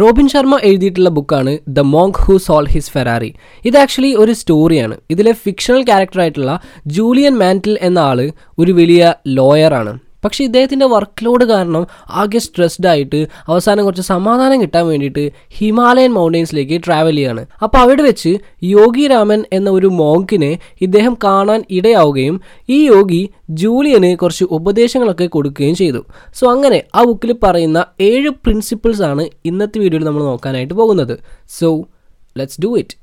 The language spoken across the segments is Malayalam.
റോബിൻ ശർമ്മ എഴുതിയിട്ടുള്ള ബുക്കാണ് the monk who sold his Ferrari. ഇത് ആക്ച്വലി ഒരു സ്റ്റോറിയാണ്. ഇതിലെ ഫിക്ഷണൽ ക്യാരക്ടറായിട്ടുള്ള ജൂലിയൻ മാന്റിൽ എന്ന ആൾ ഒരു വലിയ ലോയറാണ്. പക്ഷേ ഇദ്ദേഹത്തിന്റെ വർക്ക് ലോഡ് കാരണം ആകെ സ്ട്രെസ്ഡ് ആയിട്ട് അവസാനം കുറച്ച് സമാധാനം കിട്ടാൻ വേണ്ടിയിട്ട് ഹിമാലയൻ മൗണ്ടെയ്ൻസിലേക്ക് ട്രാവൽ ചെയ്യാണ്. അപ്പോൾ അവിടെ വെച്ച് യോഗി രാമൻ എന്ന ഒരു മോങ്കിനെ ഇദ്ദേഹം കാണാൻ ഇടയാവുകയും ഈ യോഗി ജൂലിയന് കുറച്ച് ഉപദേശങ്ങളൊക്കെ കൊടുക്കുകയും ചെയ്തു. സോ അങ്ങനെ ആ ബുക്കിൽ പറയുന്ന ഏഴ് പ്രിൻസിപ്പിൾസ് ആണ് ഇന്നത്തെ വീഡിയോയിൽ നമ്മൾ നോക്കാനായിട്ട് പോകുന്നത്. So let's do it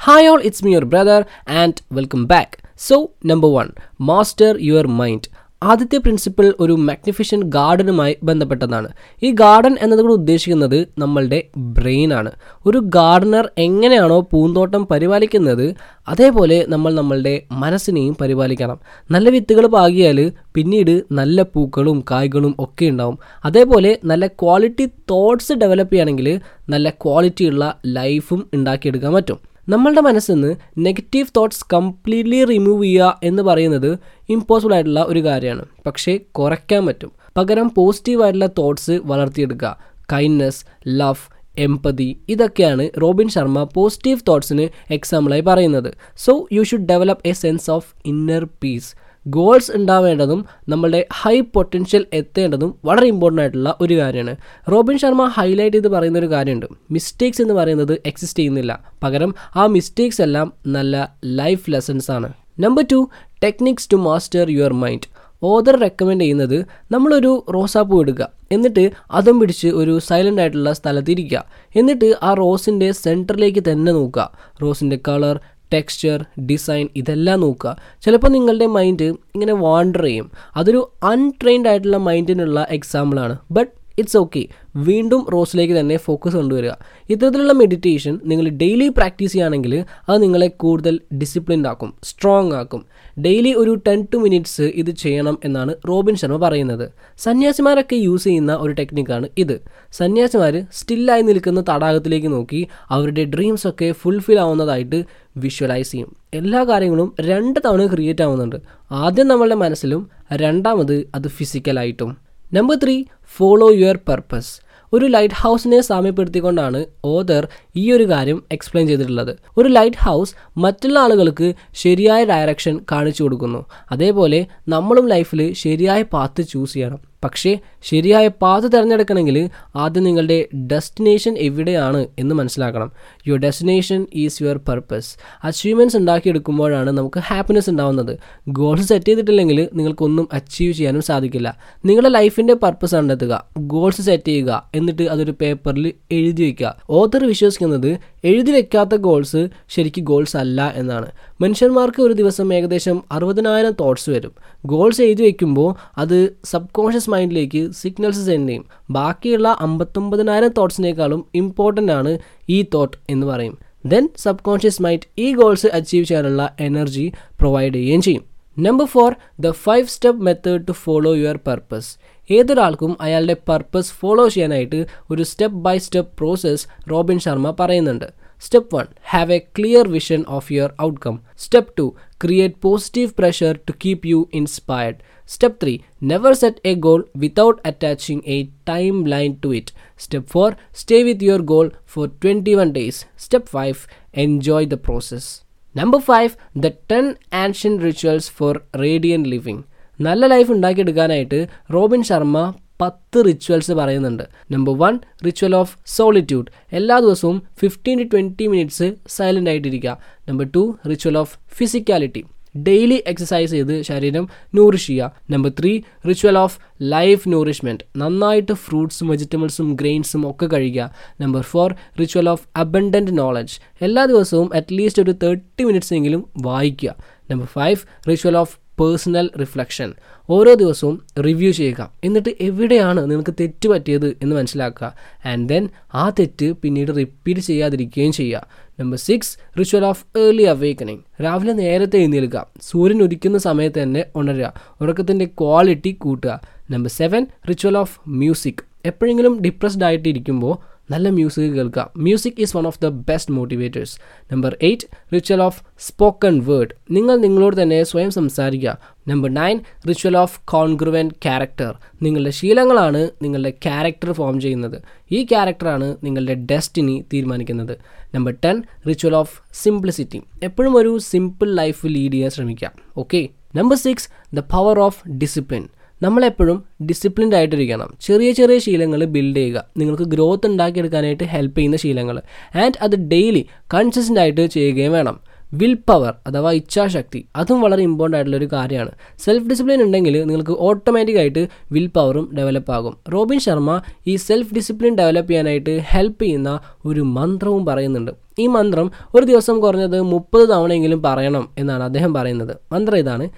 hi all it's me your brother and welcome back so number one master your mind ആദ്യത്തെ പ്രിൻസിപ്പിൾ ഒരു മാഗ്നിഫിഷ്യൻ ഗാർഡനുമായി ബന്ധപ്പെട്ടതാണ്. ഈ ഗാർഡൻ എന്നതുകൊണ്ട് ഉദ്ദേശിക്കുന്നത് നമ്മളുടെ ബ്രെയിൻ ആണ്. ഒരു ഗാർഡനർ എങ്ങനെയാണോ പൂന്തോട്ടം പരിപാലിക്കുന്നത് അതേപോലെ നമ്മൾ നമ്മളുടെ മനസ്സിനെയും പരിപാലിക്കണം. നല്ല വിത്തുകൾ പാകിയാൽ പിന്നീട് നല്ല പൂക്കളും കായ്കളും ഒക്കെ ഉണ്ടാവും. അതേപോലെ നല്ല ക്വാളിറ്റി തോട്ട്സ് ഡെവലപ്പ് ചെയ്യുകയാണെങ്കിൽ നല്ല ക്വാളിറ്റിയുള്ള ലൈഫും ഉണ്ടാക്കിയെടുക്കാൻ പറ്റും. നമ്മളുടെ മനസ്സിൽ നിന്ന് നെഗറ്റീവ് തോട്ട്സ് കംപ്ലീറ്റ്ലി റിമൂവ് ചെയ്യുക എന്ന് പറയുന്നത് ഇമ്പോസിബിൾ ആയിട്ടുള്ള ഒരു കാര്യമാണ്. പക്ഷേ കുറയ്ക്കാൻ പറ്റും. പകരം പോസിറ്റീവായിട്ടുള്ള തോട്ട്സ് വളർത്തിയെടുക്കുക. കൈൻഡ്നെസ് ലവ് എംപതി ഇതൊക്കെയാണ് റോബിൻ ശർമ്മ പോസിറ്റീവ് തോട്ട്സിന് എക്സാമ്പിളായി പറയുന്നത്. So you should develop a sense of inner peace goals ഉണ്ടാവേണ്ടതും നമ്മളുടെ ഹൈ പൊട്ടൻഷ്യൽ എത്തേണ്ടതും വളരെ ഇമ്പോർട്ടന്റ് ആയിട്ടുള്ള ഒരു കാര്യമാണ്. റോബിൻ ശർമ്മ ഹൈലൈറ്റ് ചെയ്ത് പറയുന്ന ഒരു കാര്യമുണ്ട്. മിസ്റ്റേക്സ് എന്ന് പറയുന്നത് എക്സിസ്റ്റ് ചെയ്യുന്നില്ല. പകരം ആ മിസ്റ്റേക്സ് എല്ലാം നല്ല ലൈഫ് ലെസൺസ് ആണ്. Number two techniques to master your mind author recommend ചെയ്യുന്നത് നമ്മളൊരു റോസാപ്പൂ എടുക്കുക എന്നിട്ട് അതും പിടിച്ച് ഒരു സൈലന്റ് ആയിട്ടുള്ള സ്ഥലത്തിരിക്കുക എന്നിട്ട് ആ റോസിന്റെ സെന്ററിലേക്ക് തന്നെ നോക്കുക. റോസിന്റെ കളർ ടെക്സ്ചർ ഡിസൈൻ ഇതെല്ലാം നോക്കുക. ചിലപ്പോൾ നിങ്ങളുടെ മൈൻഡ് ഇങ്ങനെ വാണ്ടർ ചെയ്യും. അതൊരു അൺട്രെയിൻഡ് ആയിട്ടുള്ള മൈൻഡിനുള്ള എക്സാമ്പിളാണ് ബട്ട് ഇറ്റ്സ് ഓക്കെ വീണ്ടും റോസിലേക്ക് തന്നെ ഫോക്കസ് കൊണ്ടുവരിക. ഇത്തരത്തിലുള്ള മെഡിറ്റേഷൻ നിങ്ങൾ ഡെയിലി പ്രാക്ടീസ് ചെയ്യുകയാണെങ്കിൽ അത് നിങ്ങളെ കൂടുതൽ ഡിസിപ്ലിൻഡ് ആക്കും സ്ട്രോങ് ആക്കും. ഡെയിലി ഒരു ടെൻ ടു മിനിറ്റ്സ് ഇത് ചെയ്യണം എന്നാണ് റോബിൻ ശർമ്മ പറയുന്നത്. സന്യാസിമാരൊക്കെ യൂസ് ചെയ്യുന്ന ഒരു ടെക്നിക്കാണ് ഇത്. സന്യാസിമാർ സ്റ്റില്ലായി നിൽക്കുന്ന തടാകത്തിലേക്ക് നോക്കി അവരുടെ ഡ്രീംസ് ഒക്കെ ഫുൾഫിൽ ആവുന്നതായിട്ട് വിഷ്വലൈസ് ചെയ്യും. എല്ലാ കാര്യങ്ങളും രണ്ട് തവണ ക്രിയേറ്റ് ആവുന്നുണ്ട്. ആദ്യം നമ്മളുടെ മനസ്സിലും രണ്ടാമത് അത് ഫിസിക്കലായിട്ടും number three follow your purpose ഒരു ലൈറ്റ് ഹൗസിനെ സാമ്യപ്പെടുത്തിക്കൊണ്ടാണ് ഓദർ ഈ ഒരു കാര്യം എക്സ്പ്ലെയിൻ ചെയ്തിട്ടുള്ളത്. ഒരു ലൈറ്റ് ഹൗസ് മറ്റുള്ള ആളുകൾക്ക് ശരിയായ ഡയറക്ഷൻ കാണിച്ചു കൊടുക്കുന്നു. അതേപോലെ നമ്മളും ലൈഫിൽ ശരിയായ പാത്ത് ചൂസ് ചെയ്യണം. പക്ഷേ ശരിയായ പാത തിരഞ്ഞെടുക്കണമെങ്കിൽ ആദ്യം നിങ്ങളുടെ ഡെസ്റ്റിനേഷൻ എവിടെയാണ് എന്ന് മനസ്സിലാക്കണം. Your destination is your purpose achievements ഉണ്ടാക്കിയെടുക്കുമ്പോഴാണ് നമുക്ക് ഹാപ്പിനെസ് ഉണ്ടാവുന്നത്. ഗോൾസ് സെറ്റ് ചെയ്തിട്ടില്ലെങ്കിൽ നിങ്ങൾക്കൊന്നും അച്ചീവ് ചെയ്യാനും സാധിക്കില്ല. നിങ്ങളുടെ ലൈഫിന്റെ പർപ്പസ് കണ്ടെത്തുക ഗോൾസ് സെറ്റ് ചെയ്യുക എന്നിട്ട് അതൊരു പേപ്പറിൽ എഴുതി വയ്ക്കുക ഓത്തർ വിശ്വസിക്കുന്നത് എഴുതി വയ്ക്കാത്ത ഗോൾസ് ശരിക്കും ഗോൾസ് അല്ല എന്നാണ്. മനുഷ്യന്മാർക്ക് ഒരു ദിവസം ഏകദേശം അറുപതിനായിരം തോട്ട്സ് വരും. ഗോൾസ് എഴുതി വയ്ക്കുമ്പോൾ അത് സബ് കോൺഷ്യസ് മൈൻഡിലേക്ക് സിഗ്നൽസ് സെൻഡ് ചെയ്യും. ബാക്കിയുള്ള അമ്പത്തൊമ്പതിനായിരം തോട്ട്സിനേക്കാളും ഇമ്പോർട്ടന്റ് ആണ് ഈ തോട്ട് എന്ന് പറയും. ദെൻ സബ് കോൺഷ്യസ് മൈൻഡ് ഈ ഗോൾസ് അച്ചീവ് ചെയ്യാനുള്ള എനർജി പ്രൊവൈഡ് ചെയ്യുകയും ചെയ്യും. Number four the five step method to follow your purpose ഏതൊരാൾക്കും അയാളുടെ പർപ്പസ് ഫോളോ ചെയ്യാനായിട്ട് ഒരു step by step process Robin Sharma പറയുന്നുണ്ട്. step one have a clear vision of your outcome step two create positive pressure to keep you inspired step three never set a goal without attaching a time line to it step four stay with your goal for twenty one days step five enjoy the process number five the ten ancient rituals for radiant living നല്ല ലൈഫ് ഉണ്ടാക്കിയെടുക്കാനായിട്ട് റോബിൻ ശർമ്മ പത്ത് റിച്വൽസ് പറയുന്നുണ്ട്. Number one ritual of solitude എല്ലാ ദിവസവും fifteen to twenty minutes silent ആയിട്ടിരിക്കുക. Number two ritual of physicality daily exercise ചെയ്ത് ശരീരം നൂറിഷ് ചെയ്യുക. Number three ritual of life nourishment നന്നായിട്ട് ഫ്രൂട്ട്സും വെജിറ്റബിൾസും ഗ്രെയിൻസും ഒക്കെ കഴിക്കുക. Number four ritual of abundant knowledge എല്ലാ ദിവസവും അറ്റ്ലീസ്റ്റ് ഒരു തേർട്ടി മിനിറ്റ്സ് എങ്കിലും വായിക്കുക. Number five ritual of personal reflection ഓരോ ദിവസവും റിവ്യൂ ചെയ്യുക. എന്നിട്ട് എവിടെയാണ് നിങ്ങൾക്ക് തെറ്റ് പറ്റിയത് എന്ന് മനസ്സിലാക്കുക. ആൻഡ് ദെൻ ആ തെറ്റ് പിന്നീട് റിപ്പീറ്റ് ചെയ്യാതിരിക്കുകയും ചെയ്യുക. Number six ritual of early awakening രാവിലെ നേരത്തെ എഴുന്നേൽക്കുക. സൂര്യൻ ഉദിക്കുന്ന സമയത്ത് തന്നെ ഉണരുക. ഉറക്കത്തിന്റെ ക്വാളിറ്റി കൂട്ടുക. Number seven ritual of music എപ്പോഴെങ്കിലും ഡിപ്രസ്ഡ് ആയിട്ട് ഇരിക്കുമ്പോൾ നല്ല മ്യൂസിക് കേൾക്കുക music is one of the best motivators number eight ritual of spoken word നിങ്ങൾ നിങ്ങളോട് തന്നെ സ്വയം സംസാരിക്കുക. Number nine ritual of congruent character നിങ്ങളുടെ ശീലങ്ങളാണ് നിങ്ങളുടെ ക്യാരക്ടർ ഫോം ചെയ്യുന്നത്. ഈ ക്യാരക്ടറാണ് നിങ്ങളുടെ ഡെസ്റ്റിനി തീരുമാനിക്കുന്നത്. Number ten ritual of simplicity എപ്പോഴും ഒരു സിമ്പിൾ ലൈഫ് ലീഡ് ചെയ്യാൻ ശ്രമിക്കുക. Okay number six the power of discipline നമ്മളെപ്പോഴും ഡിസിപ്ലിൻഡ് ആയിട്ടിരിക്കണം. ചെറിയ ചെറിയ ശീലങ്ങൾ ബിൽഡ് ചെയ്യുക. നിങ്ങൾക്ക് ഗ്രോത്ത് ഉണ്ടാക്കിയെടുക്കാനായിട്ട് ഹെൽപ്പ് ചെയ്യുന്ന ശീലങ്ങൾ ആൻഡ് അത് ഡെയിലി കൺസിസ്റ്റന്റ് ആയിട്ട് ചെയ്യുകയും വേണം. വിൽ പവർ അഥവാ ഇച്ഛാശക്തി അതും വളരെ ഇമ്പോർട്ടന്റ് ആയിട്ടുള്ള ഒരു കാര്യമാണ്. സെൽഫ് ഡിസിപ്ലിൻ ഉണ്ടെങ്കിൽ നിങ്ങൾക്ക് ഓട്ടോമാറ്റിക്കായിട്ട് വിൽ പവറും ഡെവലപ്പ് ആകും. റോബിൻ ശർമ്മ ഈ സെൽഫ് ഡിസിപ്ലിൻ ഡെവലപ്പ് ചെയ്യാനായിട്ട് ഹെൽപ്പ് ചെയ്യുന്ന ഒരു മന്ത്രവും പറയുന്നുണ്ട്. ഈ മന്ത്രം ഒരു ദിവസം കുറഞ്ഞത് മുപ്പത് തവണയെങ്കിലും പറയണം എന്നാണ് അദ്ദേഹം പറയുന്നത്. മന്ത്രം ഇതാണ്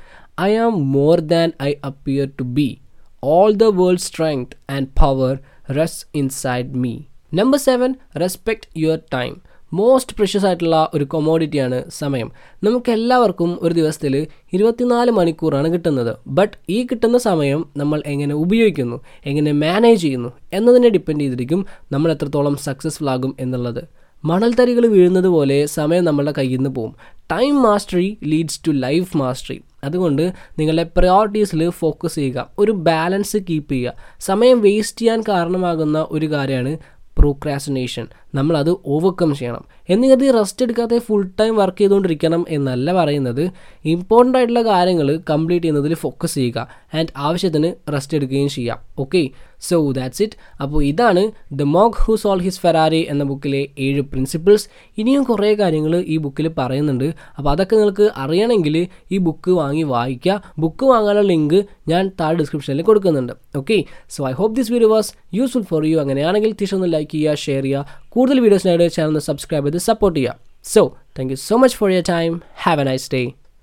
I am more than I appear to be. All the world's strength and power rests inside me. Number seven respect your time most precious ആയിട്ടുള്ള ഒരു കൊമോഡിറ്റിയാണ് സമയം. നമുക്ക് എല്ലാവർക്കും ഒരു ദിവസത്തിൽ ഇരുപത്തിനാല് മണിക്കൂറാണ് കിട്ടുന്നത്. ബട്ട് ഈ കിട്ടുന്ന സമയം നമ്മൾ എങ്ങനെ ഉപയോഗിക്കുന്നു? എങ്ങനെ മാനേജ് ചെയ്യുന്നു? എന്നതിനെ ഡിപ്പെൻഡ് ചെയ്തിരിക്കും നമ്മൾ എത്രത്തോളം സക്സസ്ഫുൾ ആകും എന്നുള്ളത്. മണൽത്തരികൾ വീഴുന്നത് പോലെ സമയം നമ്മളുടെ കയ്യിൽ നിന്ന് പോകും time mastery leads to life mastery അതുകൊണ്ട് നിങ്ങളുടെ പ്രയോറിറ്റീസിൽ ഫോക്കസ് ചെയ്യുക. ഒരു ബാലൻസ് കീപ്പ് ചെയ്യുക. സമയം വേസ്റ്റ് ചെയ്യാൻ കാരണമാകുന്ന ഒരു കാര്യമാണ് പ്രോക്രാസിനേഷൻ നമ്മളത് ഓവർകം ചെയ്യണം. എന്നിട്ട് റെസ്റ്റ് എടുക്കാതെ ഫുൾ ടൈം വർക്ക് ചെയ്തുകൊണ്ടിരിക്കണം എന്നല്ല പറയുന്നത്. ഇമ്പോർട്ടന്റ് ആയിട്ടുള്ള കാര്യങ്ങൾ കംപ്ലീറ്റ് ചെയ്യുന്നതിൽ ഫോക്കസ് ചെയ്യുക. ആൻഡ് ആവശ്യത്തിന് റെസ്റ്റ് എടുക്കുകയും ചെയ്യാം. ഓക്കെ സോ ദാറ്റ്സ് ഇറ്റ് അപ്പോൾ ഇതാണ് the monk who sold his Ferrari എന്ന ബുക്കിലെ ഏഴ് പ്രിൻസിപ്പിൾസ് ഇനിയും കുറേ കാര്യങ്ങൾ ഈ ബുക്കിൽ പറയുന്നുണ്ട്. അപ്പോൾ അതൊക്കെ നിങ്ങൾക്ക് അറിയണമെങ്കിൽ ഈ ബുക്ക് വാങ്ങി വായിക്കുക. ബുക്ക് വാങ്ങാനുള്ള ലിങ്ക് ഞാൻ താഴെ ഡിസ്ക്രിപ്ഷനിൽ കൊടുക്കുന്നുണ്ട്. Okay so I hope this video was useful for you അങ്ങനെയാണെങ്കിൽ തീർച്ചയായും ഒന്ന് ലൈക്ക് ചെയ്യുക ഷെയർ ചെയ്യുക. കൂടുതൽ വീഡിയോസിനായിട്ട് ചാനൽ സബ്സ്ക്രൈബ് ചെയ്ത് സപ്പോർട്ട് ചെയ്യുക. So thank you so much for your time have a nice day